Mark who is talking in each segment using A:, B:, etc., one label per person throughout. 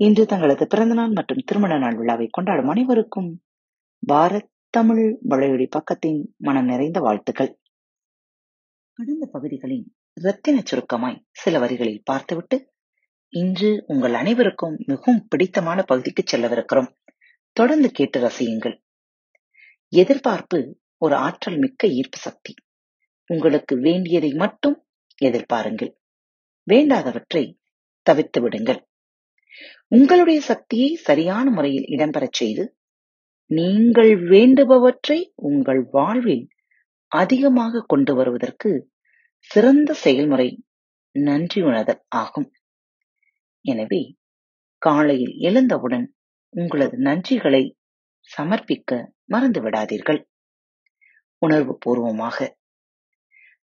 A: இன்று தங்களது பிறந்தநாள் மற்றும் திருமண நாள் விழாவை கொண்டாடும் அனைவருக்கும் பாரத் தமிழ் வளையொலி பக்கத்தின் மனம் நிறைந்த வாழ்த்துக்கள். கடந்த பகுதிகளின் இரத்தின சுருக்கமாய் சில வரிகளில் பார்த்துவிட்டு இன்று உங்கள் அனைவருக்கும் மிகவும் பிடித்தமான பகுதிக்கு செல்லவிருக்கிறோம். தொடர்ந்து கேட்டு ரசியுங்கள். எதிர்பார்ப்பு ஒரு ஆற்றல் மிக்க ஈர்ப்பு சக்தி. உங்களுக்கு வேண்டியதை மட்டும் எதிர்பாருங்கள். வேண்டாதவற்றை தவிர்த்து விடுங்கள். உங்களுடைய சக்தியை சரியான முறையில் இடம்பெறச் செய்து நீங்கள் வேண்டுபவற்றை உங்கள் வாழ்வில் அதிகமாக கொண்டு வருவதற்கு சிறந்த செயல்முறை நன்றி உணர்தல் ஆகும். எனவே காலையில் எழுந்தவுடன் உங்களது நன்றிகளை சமர்ப்பிக்க மறந்துவிடாதீர்கள் உணர்வு பூர்வமாக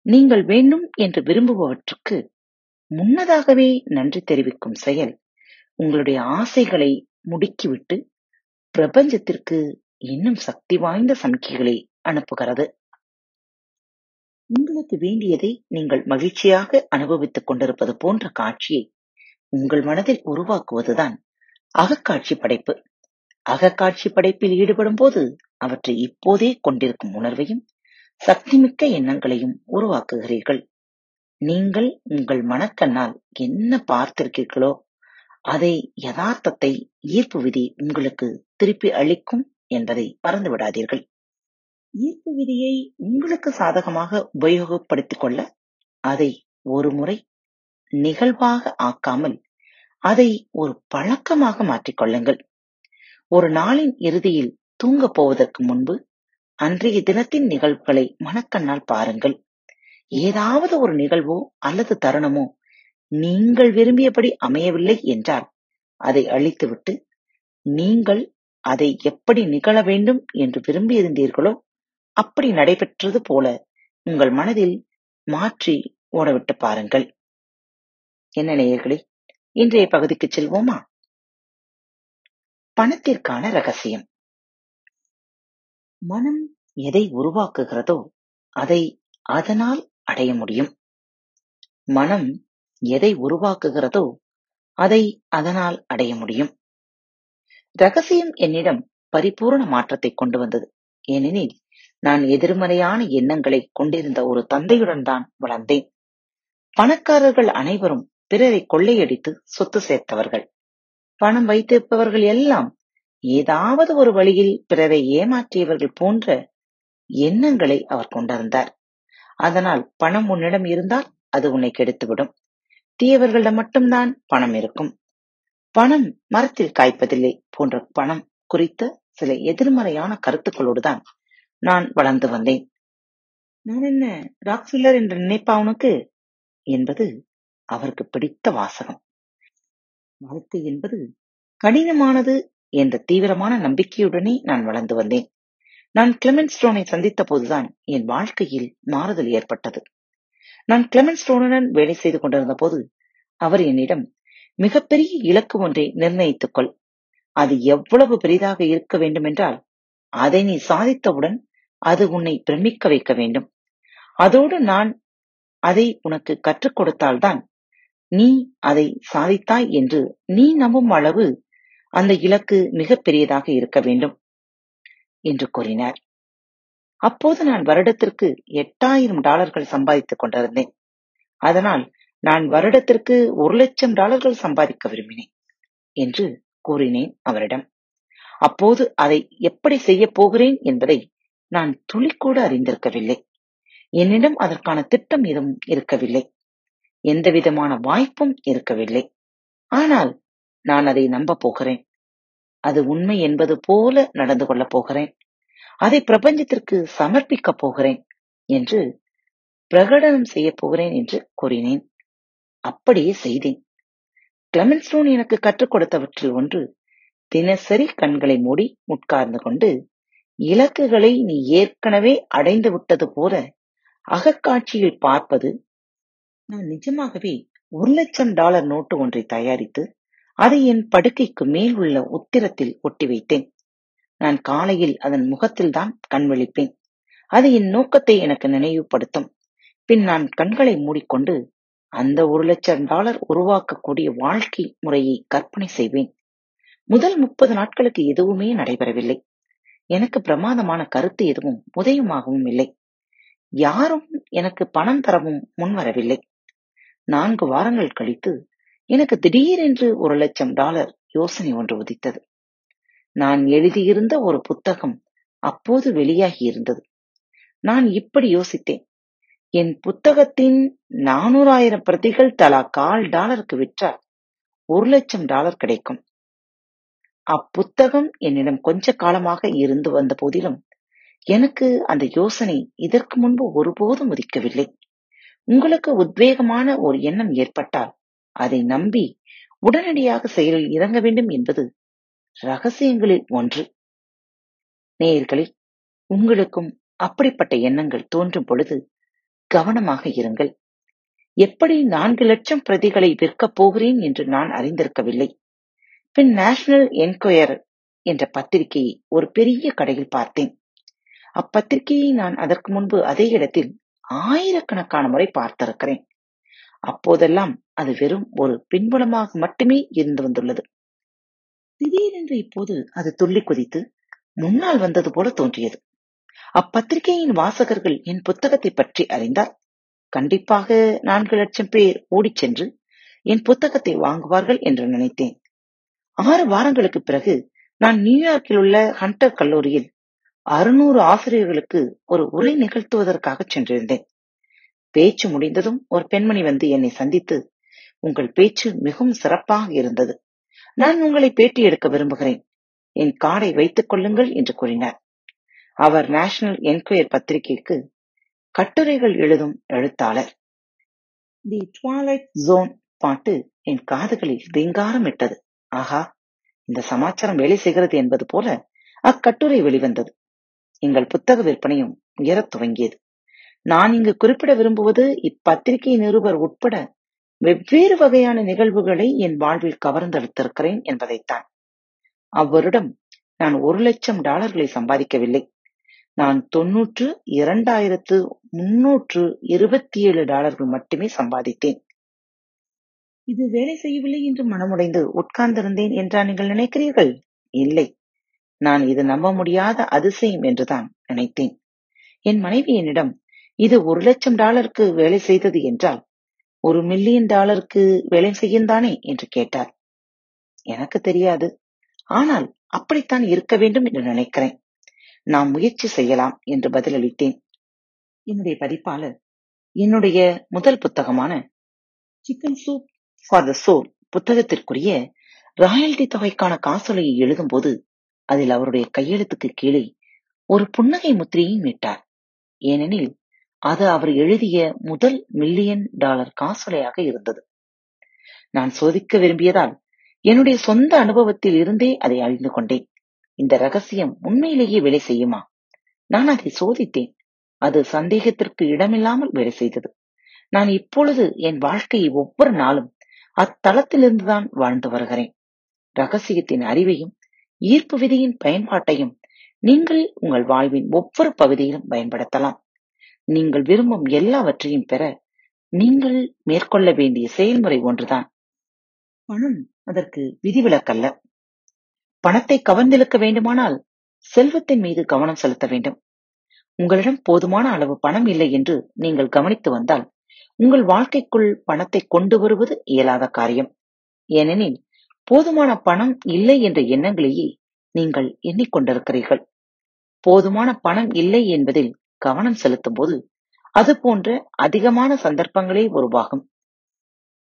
A: நீங்கள் வேண்டும் என்று விரும்புபவற்றுக்கு முன்னதாகவே நன்றி தெரிவிக்கும் செயல் உங்களுடைய ஆசைகளை முடுக்கிவிட்டு பிரபஞ்சத்திற்கு இன்னும் சக்தி வாய்ந்த சமிக்கைகளை அனுப்புகிறது. உங்களுக்கு வேண்டியதை நீங்கள் மகிழ்ச்சியாக அனுபவித்துக் கொண்டிருப்பது போன்ற காட்சியை உங்கள் மனதில் உருவாக்குவதுதான் அகக்காட்சி படைப்பு. அகக்காட்சி படைப்பில் ஈடுபடும் போது அவற்றை இப்போதே கொண்டிருக்கும் உணர்வையும் சக்திமிக்க எண்ணங்களையும் உருவாக்குகிறீர்கள். நீங்கள் உங்கள் மனக்கண்ணால் என்ன பார்த்திருக்கீர்களோ அதை யதார்த்தத்தை ஈர்ப்பு விதி உங்களுக்கு திருப்பி அளிக்கும் என்பதை மறந்து விடாதீர்கள். ஈர்ப்பு விதியை உங்களுக்கு சாதகமாக உபயோகப்படுத்திக் கொள்ள அதை ஒரு முறை நிகழ்வாக ஆக்காமல் அதை ஒரு பழக்கமாக மாற்றிக்கொள்ளுங்கள் ஒரு நாளின் இறுதியில் தூங்கப் போவதற்கு முன்பு அன்றைய தினத்தின் நிகழ்வுகளை மனக்கண்ணால் பாருங்கள். ஏதாவது ஒரு நிகழ்வோ அல்லது தருணமோ நீங்கள் விரும்பியபடி அமையவில்லை என்றால் அதை அழித்துவிட்டு நீங்கள் அதை எப்படி நிகழ வேண்டும் என்று விரும்பியிருந்தீர்களோ அப்படி நடைபெற்றது போல உங்கள் மனதில் மாற்றி ஓடவிட்டு பாருங்கள். என்ன நேயர்களே இன்றைய பகுதிக்கு செல்வோமா? பணத்திற்கான ரகசியம். மனம் எதை உருவாக்குகிறதோ அதை அதனால் அடைய முடியும். மனம் எதை உருவாக்குகிறதோ அதை அதனால் அடைய முடியும். ரகசியம் என்னிடம் பரிபூர்ண மாற்றத்தை கொண்டு வந்தது. ஏனெனில் நான் எதிர்மறையான எண்ணங்களை கொண்டிருந்த ஒரு தந்தையுடன் தான் வளர்ந்தேன். பணக்காரர்கள் அனைவரும் பிறரை கொள்ளையடித்து சொத்து சேர்த்தவர்கள். பணம் வைத்திருப்பவர்கள் எல்லாம் ஏதாவது ஒரு வழியில் பிறரை ஏமாற்றியவர்கள் போன்ற எண்ணங்களை அவர் கொண்டிருந்தார். அதனால் பணம் உன்னிடம் இருந்தால் அது உன்னை கெடுத்துவிடும். தீயவர்களிடம் மட்டும்தான் பணம் இருக்கும். பணம் மரத்தில் காய்ப்பதில்லை போன்ற பணம் குறித்த சில எதிர்மறையான கருத்துக்களோடு தான் நான் வளர்ந்து வந்தேன். நான் என்ன ராக்ஸ்வில்லர் என்ற நினைப்பா உனக்கு? என்பது அவருக்கு பிடித்த வாசகம். வாழ்க்கை என்பது கடினமானது என்ற தீவிரமான நம்பிக்கையுடனே நான் வளர்ந்து வந்தேன். நான் கிளமெண்ட் ஸ்டோனை சந்தித்த போதுதான் என் வாழ்க்கையில் மாறுதல் ஏற்பட்டது. நான் கிளமன் ஸ்டோனுடன் வேலை செய்து கொண்டிருந்த போது அவர் என்னிடம் மிகப்பெரிய இலக்கு ஒன்றை நிர்ணயித்துக் கொள் அது எவ்வளவு பெரிதாக இருக்க வேண்டும் என்றால் அதை நீ சாதித்தவுடன் அது உன்னை பிரமிக்க வைக்க வேண்டும். அதோடு நான் அதை உனக்கு கற்றுக் கொடுத்தால்தான் நீ அதை சாதித்தாய் என்று நீ நம்பும் அளவு அந்த இலக்கு மிகப்பெரியதாக இருக்க வேண்டும் என்று கூறினார். அப்போது நான் வருடத்திற்கு எட்டாயிரம் டாலர்கள் சம்பாதித்துக் கொண்டிருந்தேன். அதனால் நான் வருடத்திற்கு ஒரு லட்சம் டாலர்கள் சம்பாதிக்க விரும்பினேன் என்று கூறினேன் அவரிடம். அப்போது அதை எப்படி செய்யப் போகிறேன் என்பதை நான் துளிக்கூட அறிந்திருக்கவில்லை. என்னிடம் அதற்கான திட்டம் எதுவும் இருக்கவில்லை. எந்தவிதமான வாய்ப்பும் இருக்கவில்லை. ஆனால் நான் அதை நம்ப போகிறேன். அது உண்மை என்பது போல நடந்து கொள்ளப் போகிறேன். அதை பிரபஞ்சத்திற்கு சமர்ப்பிக்கப் போகிறேன் என்று பிரகடனம் செய்யப் போகிறேன் என்று கூறினேன். அப்படியே செய்தேன். கிளமென்ஸ்டோன் எனக்கு கற்றுக் கொடுத்தவற்றில் ஒன்று தினசரி கண்களை மூடி உட்கார்ந்து கொண்டு இலக்குகளை நீ ஏற்கனவே அடைந்து விட்டது போல அகக்காட்சியில் பார்ப்பது நான் நிஜமாகவே ஒரு லட்சம் டாலர் நோட்டு ஒன்றை தயாரித்து அதை என் படுக்கைக்கு மேல் உள்ள உத்திரத்தில் ஒட்டி வைத்தேன். நான் காலையில் அதன் முகத்தில் தான் கண் விழிப்பேன். அது என் நோக்கத்தை எனக்கு நினைவுபடுத்தும். பின் நான் கண்களை மூடிக்கொண்டு அந்த ஒரு லட்சம் டாலர் உருவாக்கக்கூடிய வாழ்க்கை முறையை கற்பனை செய்வேன். முதல் முப்பது நாட்களுக்கு எதுவுமே நடைபெறவில்லை. எனக்கு பிரமாதமான கருத்து எதுவும் உதயமாகவும் இல்லை. யாரும் எனக்கு பணம் தரவும் முன்வரவில்லை நான்கு வாரங்கள் கழித்து எனக்கு திடீரென்று ஒரு லட்சம் டாலர் யோசனை ஒன்று உதித்தது. நான் எழுதியிருந்த ஒரு புத்தகம் அப்போது வெளியாகி இருந்தது நான் இப்படி யோசித்தேன். என் புத்தகத்தின் நானூறாயிரம் பிரதிகள் தலா கால் டாலருக்கு விற்றால் ஒரு லட்சம் டாலர் கிடைக்கும். அப்புத்தகம் என்னிடம் கொஞ்ச காலமாக இருந்து வந்த போதிலும் எனக்கு அந்த யோசனை இதற்கு முன்பு ஒருபோதும் உதிக்கவில்லை. உங்களுக்கு உத்வேகமான ஒரு எண்ணம் ஏற்பட்டால் அதை நம்பி உடனடியாக செயலில் இறங்க வேண்டும் என்பது ரகசியங்களில் ஒன்று. நேயர்களில் உங்களுக்கும் அப்படிப்பட்ட எண்ணங்கள் தோன்றும் பொழுது கவனமாக இருங்கள். எப்படி நான்கு லட்சம் பிரதிகளை விற்கப் போகிறேன் என்று நான் அறிந்திருக்கவில்லை. பின் நேஷனல் என்கொயர் என்ற பத்திரிகையை ஒரு பெரிய கடையில் பார்த்தேன். அப்பத்திரிகையை நான் அதற்கு முன்பு அதே இடத்தில் ஆயிரக்கணக்கான முறை பார்த்திருக்கிறேன். அப்போதெல்லாம் அது வெறும் ஒரு பின்புலமாக மட்டுமே இருந்து வந்துள்ளது. திடீரென்று இப்போது அது துள்ளி குதித்து முன்னால் வந்தது போல தோன்றியது. அப்பத்திரிகையின் வாசகர்கள் என் புத்தகத்தை பற்றி அறிந்தால் கண்டிப்பாக நான்கு லட்சம் பேர் ஓடிச் சென்று என் புத்தகத்தை வாங்குவார்கள் என்று நினைத்தேன். ஆறு வாரங்களுக்கு பிறகு நான் நியூயார்க்கில் உள்ள ஹண்டர் கல்லூரியில் அறுநூறு ஆசிரியர்களுக்கு ஒரு உரை நிகழ்த்துவதற்காக சென்றிருந்தேன். பேச்சு முடிந்ததும் ஒரு பெண்மணி வந்து என்னை சந்தித்து உங்கள் பேச்சு மிகவும் சிறப்பாக இருந்தது. நான் உங்களை பேட்டி எடுக்க விரும்புகிறேன். என் கார்டை வைத்துக் கொள்ளுங்கள் என்று கூறினார். அவர் நேஷனல் என்கொயர் பத்திரிகைக்கு கட்டுரைகள் எழுதும் எழுத்தாளர். தி ட்வாலைட் ஜோன் பாட்டு என் காதுகளில் ரீங்காரமிட்டது ஆஹா இந்த சமாச்சாரம் வேலை செய்கிறது என்பது போல அக்கட்டுரை வெளிவந்தது. எங்கள் புத்தக விற்பனையும் உயரத் துவங்கியது. நான் இங்கு குறிப்பிட விரும்புவது இப்பத்திரிகை நிருபர் உட்பட வெவ்வேறு வகையான நிகழ்வுகளை என் வாழ்வில் கவர்ந்தெடுத்திருக்கிறேன் என்பதைத்தான். அவ்வருடம் நான் ஒரு லட்சம் டாலர்களை சம்பாதிக்கவில்லை. நான் தொன்னூற்று இரண்டாயிரத்து முன்னூற்று இருபத்தி ஏழு டாலர்கள் மட்டுமே சம்பாதித்தேன். இது வேலை செய்யவில்லை என்று மனமுடைந்து உட்கார்ந்திருந்தேன் என்றா நீங்கள் நினைக்கிறீர்கள்? இல்லை. நான் இது நம்ப முடியாத அதிசயம் என்றுதான் நினைத்தேன். என் மனைவி என்னிடம் இது ஒரு லட்சம் டாலருக்கு வேலை செய்தது என்றால் ஒரு மில்லியன் டாலருக்கு வேலை செய்யுந்தானே என்று கேட்டார். எனக்கு தெரியாது. ஆனால் அப்படித்தான் இருக்க வேண்டும் என்று நினைக்கிறேன். நாம் முயற்சி செய்யலாம் என்று பதிலளித்தேன். என்னுடைய பதிப்பாளர் என்னுடைய முதல் புத்தகமான chicken soup for the soul புத்தகத்திற்குரிய royalty தொகைக்கான காசோலையை எழுதும்போது அதில் அவருடைய கையெழுத்துக்கு கீழே ஒரு புன்னகை முத்திரையும் விட்டார் ஏனெனில் அது அவர் எழுதிய முதல் மில்லியன் டாலர் காசோலையாக இருந்தது. நான் சோதிக்க விரும்பியதால் என்னுடைய சொந்த அனுபவத்தில் இருந்தே அதை அறிந்து கொண்டேன். இந்த ரகசியம் உண்மையிலேயே வேலை செய்யுமா? நான் அதை சோதித்தேன். அது சந்தேகத்திற்கு இடமில்லாமல் வேலை செய்தது. நான் இப்பொழுது என் வாழ்க்கையை ஒவ்வொரு நாளும் அத்தளத்திலிருந்துதான் வாழ்ந்து வருகிறேன். ரகசியத்தின் அறிவையும் ஈர்ப்பு விதியின் பயன்பாட்டையும் நீங்கள் உங்கள் வாழ்வின் ஒவ்வொரு பகுதியிலும் பயன்படுத்தலாம். நீங்கள் விரும்பும் எல்லாவற்றையும் பெற நீங்கள் மேற்கொள்ள வேண்டிய செயல்முறை ஒன்றுதான். பணம் அதற்கு விதிவிலக்கல்ல. பணத்தை கவர்ந்திழுக்க வேண்டுமானால் செல்வத்தின் மீது கவனம் செலுத்த வேண்டும். உங்களிடம் போதுமான அளவு பணம் இல்லை என்று நீங்கள் கவனித்து வந்தால் உங்கள் வாழ்க்கைக்குள் பணத்தை கொண்டு வருவது இயலாத காரியம். ஏனெனில் போதுமான பணம் இல்லை என்ற எண்ணங்களையே நீங்கள் எண்ணிக்கொண்டிருக்கிறீர்கள். போதுமான பணம் இல்லை என்பதில் கவனம் செலுத்தும் போது அது போன்ற அதிகமான சந்தர்ப்பங்களே உருவாகும்.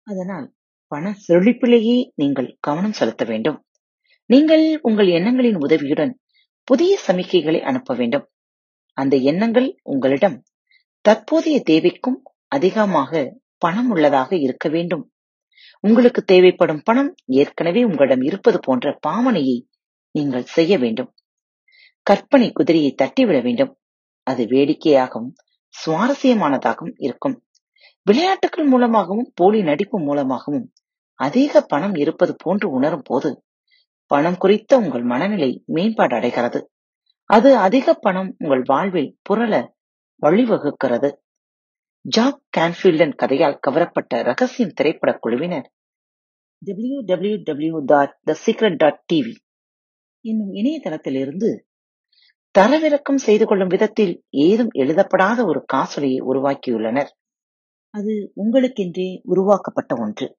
A: அதனால் பண செழிப்பிலேயே நீங்கள் கவனம் செலுத்த வேண்டும். நீங்கள் உங்கள் எண்ணங்களின் உதவியுடன் புதிய சமிக்கைகளை அனுப்ப வேண்டும். அந்த எண்ணங்கள் உங்களிடம் தற்போதைய தேவைக்கும் அதிகமாக பணம் உள்ளதாக இருக்க வேண்டும். உங்களுக்கு தேவைப்படும் பணம் ஏற்கனவே உங்களிடம் இருப்பது போன்ற பாவனையை நீங்கள் செய்ய வேண்டும். கற்பனை குதிரையை தட்டிவிட வேண்டும். அது வேடிக்கையாகவும் சுவாரஸ்யமானதாகவும் இருக்கும். விளையாட்டுகள் மூலமாகவும் போலி நடிப்பு மூலமாகவும் அதிக பணம் இருப்பது போன்று உணரும் போது பணம் குறித்த உங்கள் மனநிலை மேம்பாடு அடைகிறது. அது அதிக பணம் உங்கள் வாழ்வில் புரள வழிவகுக்கிறது. ஜாக் கேன்ஃபீல்டன் கதையால் கவரப்பட்ட ரகசியம் திரைப்பட குழுவினர் W W W dot the secret dot TV என்னும் இணையதளத்திலிருந்து தரவிறக்கம் செய்து கொள்ளும் விதத்தில் ஏதும் எழுதப்படாத ஒரு காசோலையை உருவாக்கியுள்ளனர். அது உங்களுக்கென்றே உருவாக்கப்பட்ட ஒன்று.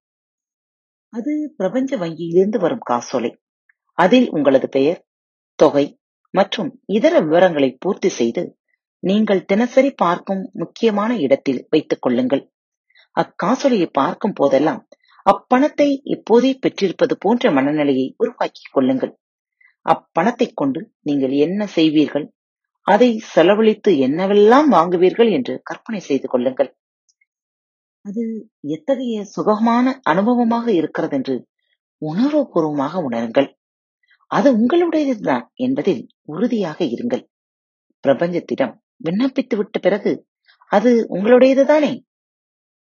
A: அது பிரபஞ்ச வங்கியிலிருந்து வரும் காசோலை. அதில் உங்களது பெயர் தொகை மற்றும் இதர விவரங்களை பூர்த்தி செய்து நீங்கள் தினசரி பார்க்கும் முக்கியமான இடத்தில் வைத்துக் கொள்ளுங்கள். அக்காசோலையை பார்க்கும் போதெல்லாம் அப்பணத்தை இப்போதே பெற்றிருப்பது போன்ற மனநிலையை உருவாக்கிக் கொள்ளுங்கள். அப்பணத்தைக் கொண்டு நீங்கள் என்ன செய்வீர்கள்? அதை செலவழித்து என்னவெல்லாம் வாங்குவீர்கள் என்று கற்பனை செய்து கொள்ளுங்கள். அது எத்தகைய சுகமான அனுபவமாக இருக்கிறது என்று உணர்வுபூர்வமாக உணருங்கள். அது உங்களுடையதுதான் என்பதில் உறுதியாக இருங்கள். பிரபஞ்சத்திடம் விண்ணப்பித்து விட்ட பிறகு அது உங்களுடையதுதானே?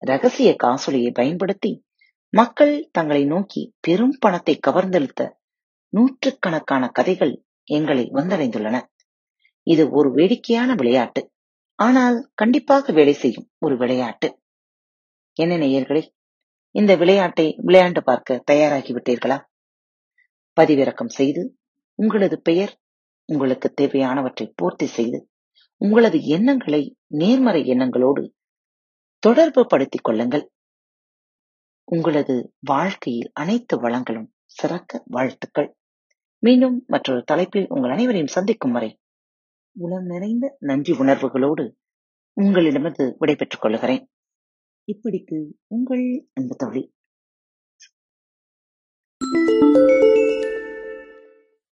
A: ரகசிய காசோலையை பயன்படுத்தி மக்கள் தங்களை நோக்கி பெரும் பணத்தை கவர்ந்தெழுத்த நூற்றுக்கணக்கான கதைகள் எங்களை வந்தடைந்துள்ளன. இது ஒரு வேடிக்கையான விளையாட்டு. ஆனால் கண்டிப்பாக வேலை செய்யும் ஒரு விளையாட்டு. என்ன நேயர்களே இந்த விளையாட்டை விளையாண்டு பார்க்க தயாராகிவிட்டீர்களா? பதிவிறக்கம் செய்து உங்களது பெயர் உங்களுக்கு தேவையானவற்றை பூர்த்தி செய்து உங்களது எண்ணங்களை நேர்மறை எண்ணங்களோடு தொடர்பு படுத்திக் கொள்ளுங்கள். உங்களது வாழ்க்கையில் அனைத்து வளங்களும் சிறக்க வாழ்த்துக்கள். மீண்டும் மற்றொரு தலைப்பில் உங்கள் அனைவரையும் சந்திக்கும் வரை உளம் நிறைந்த நன்றி உணர்வுகளோடு உங்களிடமிருந்து விடைபெற்றுக் கொள்கிறேன். இப்படிக்கு உங்கள் அன்பு தோழி.